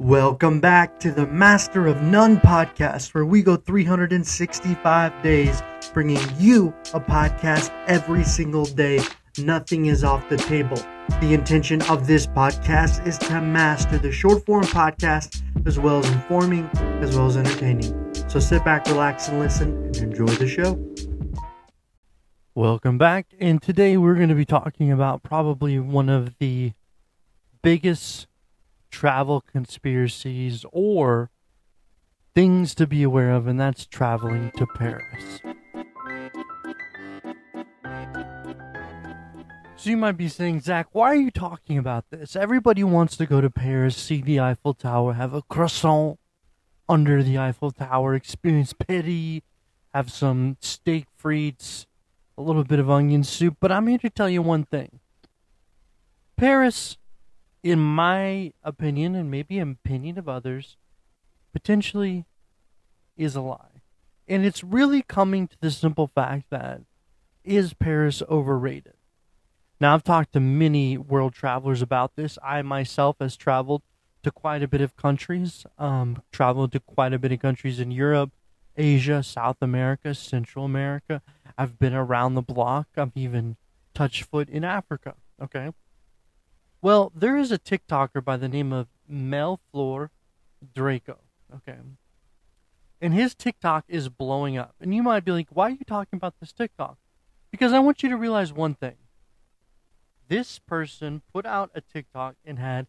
Welcome back to the Master of None podcast, where we go 365 days bringing you a podcast every single day. Nothing is off the table. The intention of this podcast is to master the short form podcast as well as informing as well as entertaining. So sit back, relax, and listen and enjoy the show. Welcome back. And today we're going to be talking about probably one of the biggest travel conspiracies or things to be aware of, and that's traveling to Paris. So you might be saying, Zach, why are you talking about this? Everybody wants to go to Paris, see the Eiffel Tower, have a croissant under the Eiffel Tower, experience pity, have some steak frites, a little bit of onion soup. But I'm here to tell you one thing Paris in my opinion, and maybe opinion of others, potentially is a lie. And it's really coming to the simple fact that is Paris overrated? Now, I've talked to many world travelers about this. I myself has traveled to quite a bit of countries, um, traveled to quite a bit of countries in Europe, Asia, South America, Central America. I've been around the block. I've even touched foot in Africa. Okay. Well, there is a TikToker by the name of Melflor Draco. Okay. And his TikTok is blowing up. And you might be like, why are you talking about this TikTok? Because I want you to realize one thing. This person put out a TikTok and had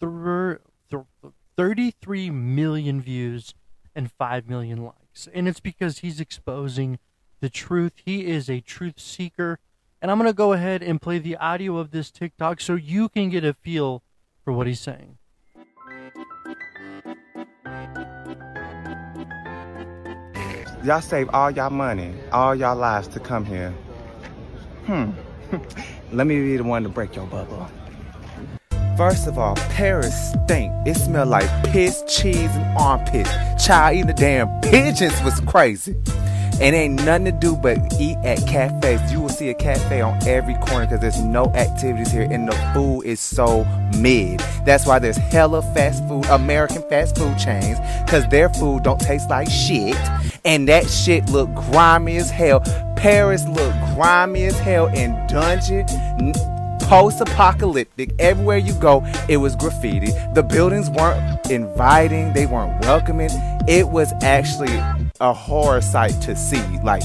33 million views and 5 million likes. And it's because he's exposing the truth. He is a truth seeker and I'm going to go ahead and play the audio of this TikTok so you can get a feel for what he's saying. Y'all save all y'all money, all y'all lives to come here. Hmm. Let me be the one to break your bubble. First of all, Paris stink. It smelled like piss, cheese, and armpit. Child eating the damn pigeons was crazy. And ain't nothing to do but eat at cafes. You will see a cafe on every corner because there's no activities here and the food is so mid. That's why there's hella fast food, American fast food chains, because their food don't taste like shit. And that shit look grimy as hell. Paris look grimy as hell and dungeon post apocalyptic. Everywhere you go, it was graffiti. The buildings weren't inviting, they weren't welcoming. It was actually a horror sight to see. Like,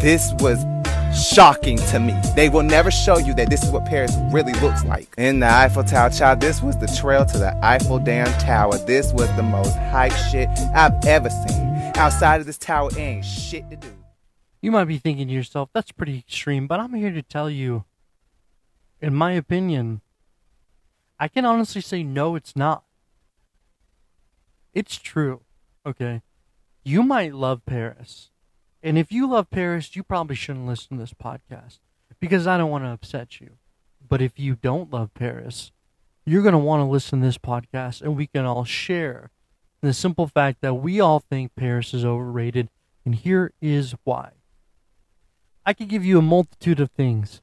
this was shocking to me. They will never show you that this is what Paris really looks like. In the Eiffel Tower, child, this was the trail to the Eiffel damn Tower. This was the most hype shit I've ever seen. Outside of this tower, ain't shit to do. You might be thinking to yourself, that's pretty extreme, but I'm here to tell you, in my opinion, I can honestly say no, it's not. It's true, okay? You might love Paris. And if you love Paris, you probably shouldn't listen to this podcast because I don't want to upset you. But if you don't love Paris, you're going to want to listen to this podcast and we can all share the simple fact that we all think Paris is overrated. And here is why. I could give you a multitude of things,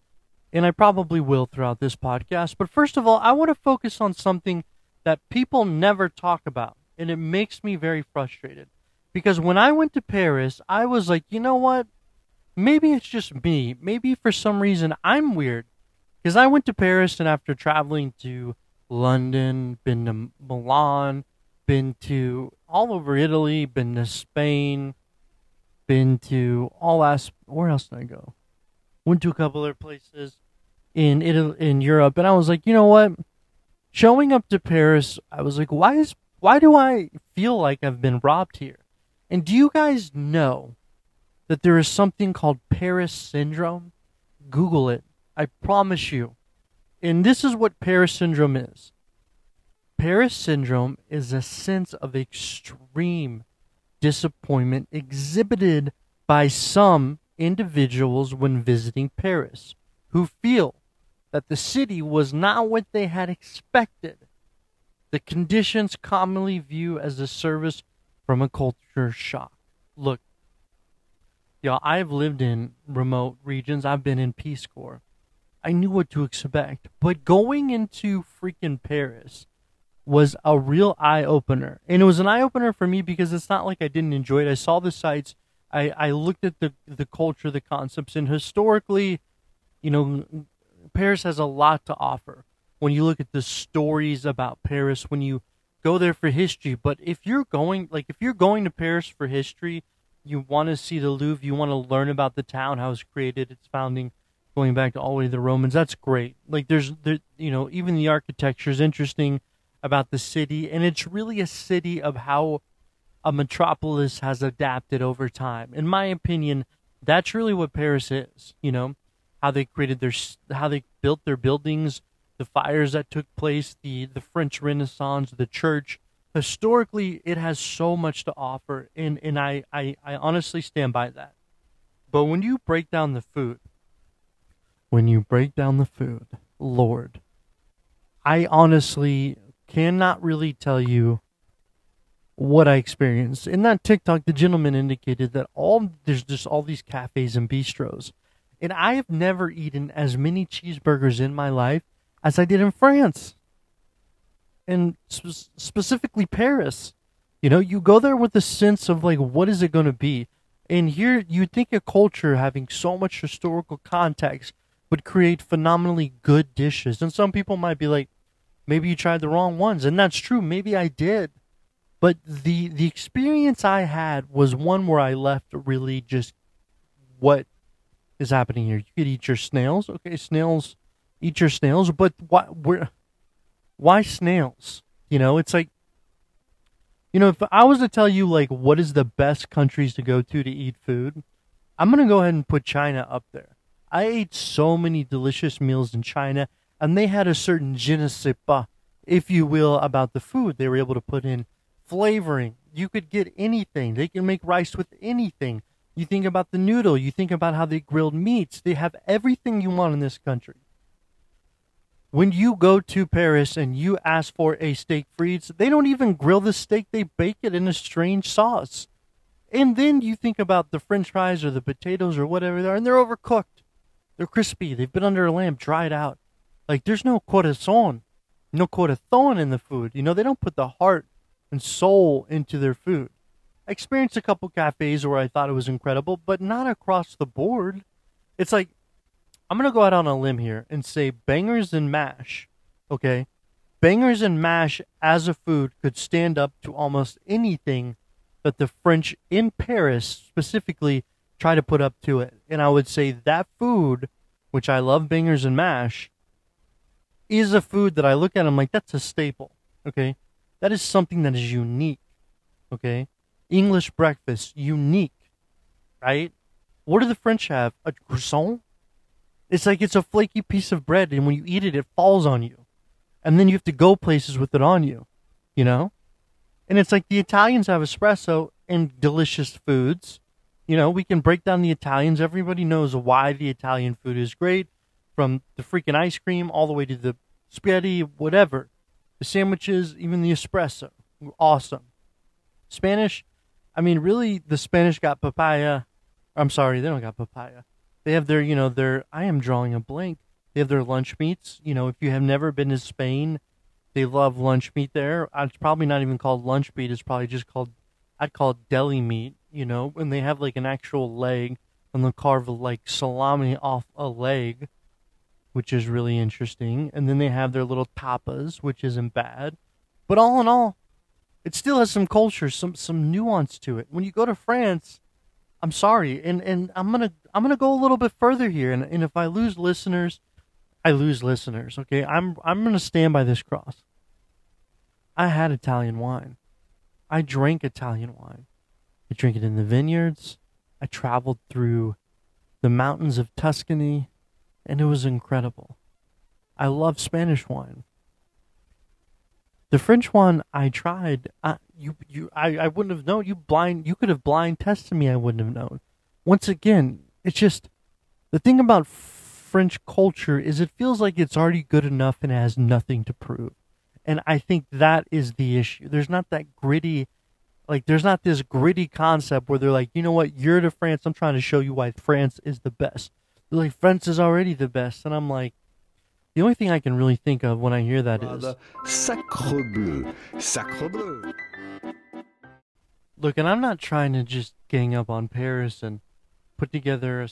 and I probably will throughout this podcast. But first of all, I want to focus on something that people never talk about, and it makes me very frustrated. Because when I went to Paris, I was like, you know what? Maybe it's just me. Maybe for some reason I'm weird. Because I went to Paris and after traveling to London, been to Milan, been to all over Italy, been to Spain, been to all as where else did I go? Went to a couple other places in Italy, in Europe, and I was like, you know what? Showing up to Paris, I was like, why is why do I feel like I've been robbed here? And do you guys know that there is something called Paris syndrome? Google it. I promise you. And this is what Paris syndrome is. Paris syndrome is a sense of extreme disappointment exhibited by some individuals when visiting Paris who feel that the city was not what they had expected. The conditions commonly viewed as a service from a culture shock. Look, y'all, I've lived in remote regions. I've been in Peace Corps. I knew what to expect. But going into freaking Paris was a real eye opener. And it was an eye opener for me because it's not like I didn't enjoy it. I saw the sights, I, I looked at the, the culture, the concepts, and historically, you know, Paris has a lot to offer. When you look at the stories about Paris, when you go there for history, but if you're going, like, if you're going to Paris for history, you want to see the Louvre, you want to learn about the town, how it was created, its founding, going back to all the way to the Romans. That's great. Like, there's, there, you know, even the architecture is interesting about the city, and it's really a city of how a metropolis has adapted over time. In my opinion, that's really what Paris is. You know, how they created their, how they built their buildings, the fires that took place, the the French Renaissance, the church. Historically, it has so much to offer, and and I I, I honestly stand by that. But when you break down the food, when you break down the food, Lord, I honestly cannot really tell you what I experienced. In that TikTok, the gentleman indicated that all there's just all these cafes and bistros. And I have never eaten as many cheeseburgers in my life as I did in France. And sp- specifically Paris. You know, you go there with a sense of like, what is it going to be? And here you think a culture having so much historical context would create phenomenally good dishes. And some people might be like, maybe you tried the wrong ones and that's true maybe i did but the the experience i had was one where i left really just what is happening here you could eat your snails okay snails eat your snails but why where why snails you know it's like you know if i was to tell you like what is the best countries to go to to eat food i'm going to go ahead and put china up there i ate so many delicious meals in china and they had a certain je ne sais pas, if you will, about the food. They were able to put in flavoring. You could get anything. They can make rice with anything. You think about the noodle. You think about how they grilled meats. They have everything you want in this country. When you go to Paris and you ask for a steak frites, they don't even grill the steak. They bake it in a strange sauce. And then you think about the french fries or the potatoes or whatever they are, and they're overcooked. They're crispy. They've been under a lamp, dried out. Like there's no corazon, no corazon in the food. You know, they don't put the heart and soul into their food. I experienced a couple cafes where I thought it was incredible, but not across the board. It's like I'm gonna go out on a limb here and say bangers and mash. Okay, bangers and mash as a food could stand up to almost anything that the French in Paris specifically try to put up to it. And I would say that food, which I love bangers and mash, is a food that I look at. And I'm like, that's a staple. Okay, that is something that is unique. Okay, English breakfast unique, right? What do the French have? A croissant. It's like it's a flaky piece of bread, and when you eat it, it falls on you, and then you have to go places with it on you. You know, and it's like the Italians have espresso and delicious foods. You know, we can break down the Italians. Everybody knows why the Italian food is great from the freaking ice cream all the way to the spaghetti, whatever. The sandwiches, even the espresso. Awesome. Spanish, I mean, really, the Spanish got papaya. I'm sorry, they don't got papaya. They have their, you know, their, I am drawing a blank. They have their lunch meats. You know, if you have never been to Spain, they love lunch meat there. Uh, it's probably not even called lunch meat. It's probably just called, I'd call it deli meat, you know, and they have like an actual leg and they'll carve like salami off a leg which is really interesting. And then they have their little tapas, which isn't bad. But all in all, it still has some culture, some some nuance to it. When you go to France, I'm sorry, and, and I'm gonna I'm gonna go a little bit further here, and, and if I lose listeners, I lose listeners. Okay, I'm I'm gonna stand by this cross. I had Italian wine. I drank Italian wine. I drink it in the vineyards. I traveled through the mountains of Tuscany and it was incredible. I love Spanish wine. The French one I tried, I, you you I, I wouldn't have known. You blind you could have blind tested me. I wouldn't have known. Once again, it's just the thing about French culture is it feels like it's already good enough and has nothing to prove. And I think that is the issue. There's not that gritty like there's not this gritty concept where they're like, you know what, you're to France, I'm trying to show you why France is the best like France is already the best, and I'm like, The only thing I can really think of when I hear that is Sacre bleu, sacre bleu. Look, and I'm not trying to just gang up on Paris and put together a,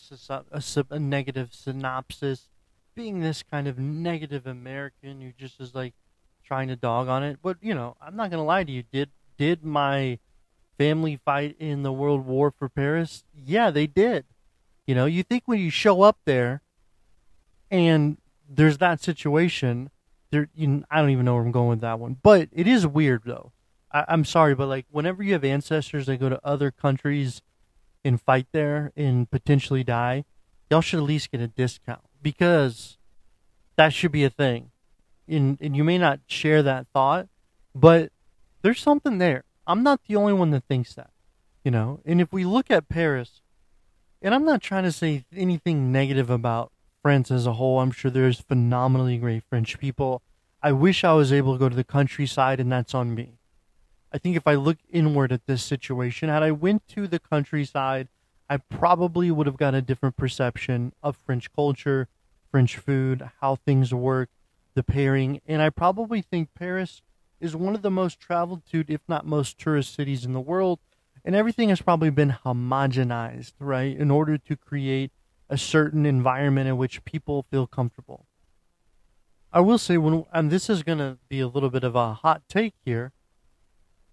a, a negative synopsis, being this kind of negative American who just is like trying to dog on it. But you know, I'm not gonna lie to you. Did did my family fight in the World War for Paris? Yeah, they did. You know, you think when you show up there and there's that situation, there you, I don't even know where I'm going with that one. But it is weird though. I, I'm sorry, but like whenever you have ancestors that go to other countries and fight there and potentially die, y'all should at least get a discount because that should be a thing. And and you may not share that thought, but there's something there. I'm not the only one that thinks that, you know. And if we look at Paris, and I'm not trying to say anything negative about France as a whole. I'm sure there's phenomenally great French people. I wish I was able to go to the countryside, and that's on me. I think if I look inward at this situation, had I went to the countryside, I probably would have got a different perception of French culture, French food, how things work, the pairing, and I probably think Paris is one of the most traveled to, if not most tourist cities in the world, and everything has probably been homogenized, right, in order to create a certain environment in which people feel comfortable. I will say when and this is going to be a little bit of a hot take here,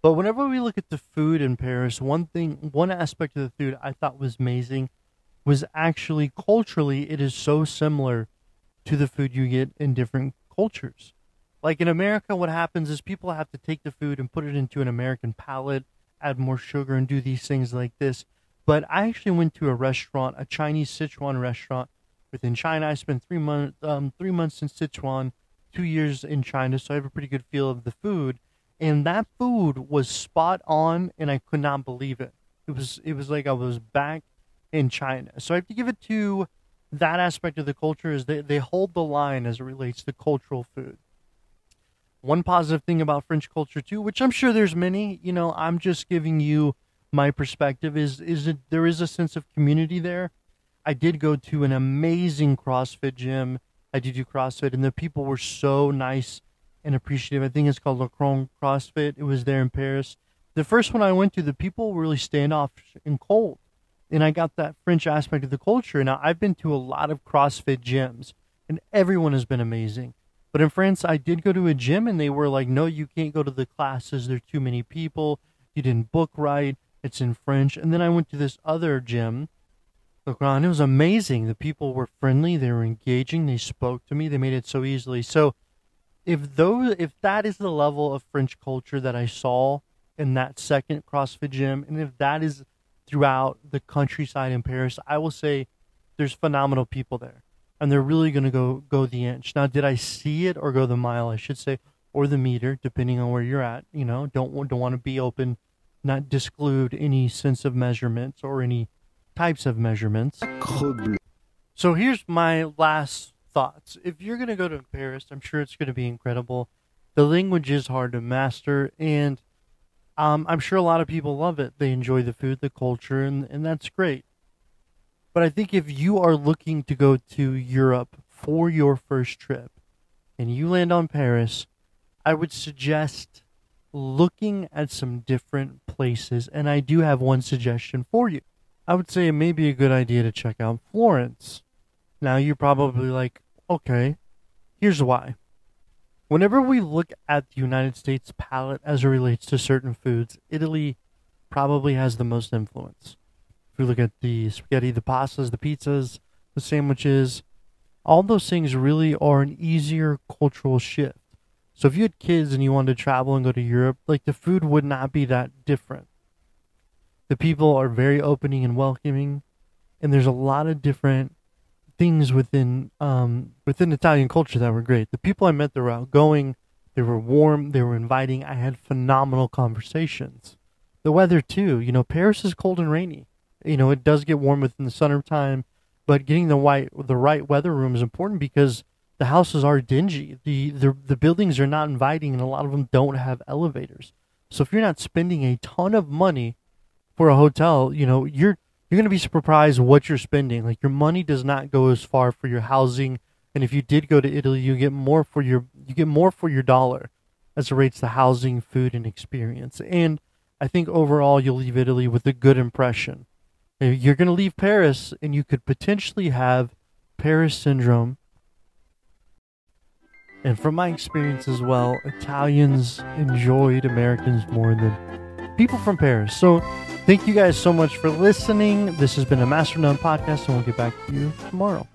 but whenever we look at the food in Paris, one thing one aspect of the food I thought was amazing was actually culturally it is so similar to the food you get in different cultures. Like in America what happens is people have to take the food and put it into an American palate, add more sugar and do these things like this. But I actually went to a restaurant, a Chinese Sichuan restaurant within China. I spent three months, um, three months in Sichuan, two years in China, so I have a pretty good feel of the food. And that food was spot on, and I could not believe it. It was, it was like I was back in China. So I have to give it to that aspect of the culture is they, they hold the line as it relates to cultural food. One positive thing about French culture too, which I'm sure there's many, you know, I'm just giving you my perspective is is that there is a sense of community there. I did go to an amazing CrossFit gym. I did do CrossFit, and the people were so nice and appreciative. I think it's called Le Cron CrossFit. It was there in Paris. The first one I went to, the people were really standoffish and cold, and I got that French aspect of the culture. Now I've been to a lot of CrossFit gyms, and everyone has been amazing. But in France, I did go to a gym, and they were like, "No, you can't go to the classes. There are too many people. You didn't book right." It's in French. And then I went to this other gym, Le Grand. It was amazing. The people were friendly. They were engaging. They spoke to me. They made it so easily. So if those, if that is the level of French culture that I saw in that second CrossFit gym, and if that is throughout the countryside in Paris, I will say there's phenomenal people there, and they're really going to go go the inch. Now, did I see it or go the mile? I should say, or the meter, depending on where you're at. You know, don't don't want to be open not disclude any sense of measurements or any types of measurements. So here's my last thoughts. If you're going to go to Paris, I'm sure it's going to be incredible. The language is hard to master, and um, I'm sure a lot of people love it. They enjoy the food, the culture, and, and that's great. But I think if you are looking to go to Europe for your first trip and you land on Paris, I would suggest looking at some different places, and I do have one suggestion for you. I would say it may be a good idea to check out Florence. Now, you're probably like, okay, here's why. Whenever we look at the United States palate as it relates to certain foods, Italy probably has the most influence. If we look at the spaghetti, the pastas, the pizzas, the sandwiches, all those things really are an easier cultural shift. So if you had kids and you wanted to travel and go to Europe, like the food would not be that different. The people are very opening and welcoming, and there's a lot of different things within um, within Italian culture that were great. The people I met they were outgoing, they were warm, they were inviting. I had phenomenal conversations. The weather too, you know, Paris is cold and rainy. You know, it does get warm within the summertime, but getting the white the right weather room is important because the houses are dingy. The, the the buildings are not inviting, and a lot of them don't have elevators. So if you're not spending a ton of money for a hotel, you know you're you're going to be surprised what you're spending. Like your money does not go as far for your housing, And if you did go to Italy, you get more for your you get more for your dollar as it rates the housing, food, and experience. And I think overall you'll leave Italy with a good impression. You're going to leave Paris, and you could potentially have Paris syndrome. And from my experience as well, Italians enjoyed Americans more than people from Paris. So thank you guys so much for listening. This has been a Master None podcast, and we'll get back to you tomorrow.